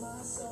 my soul.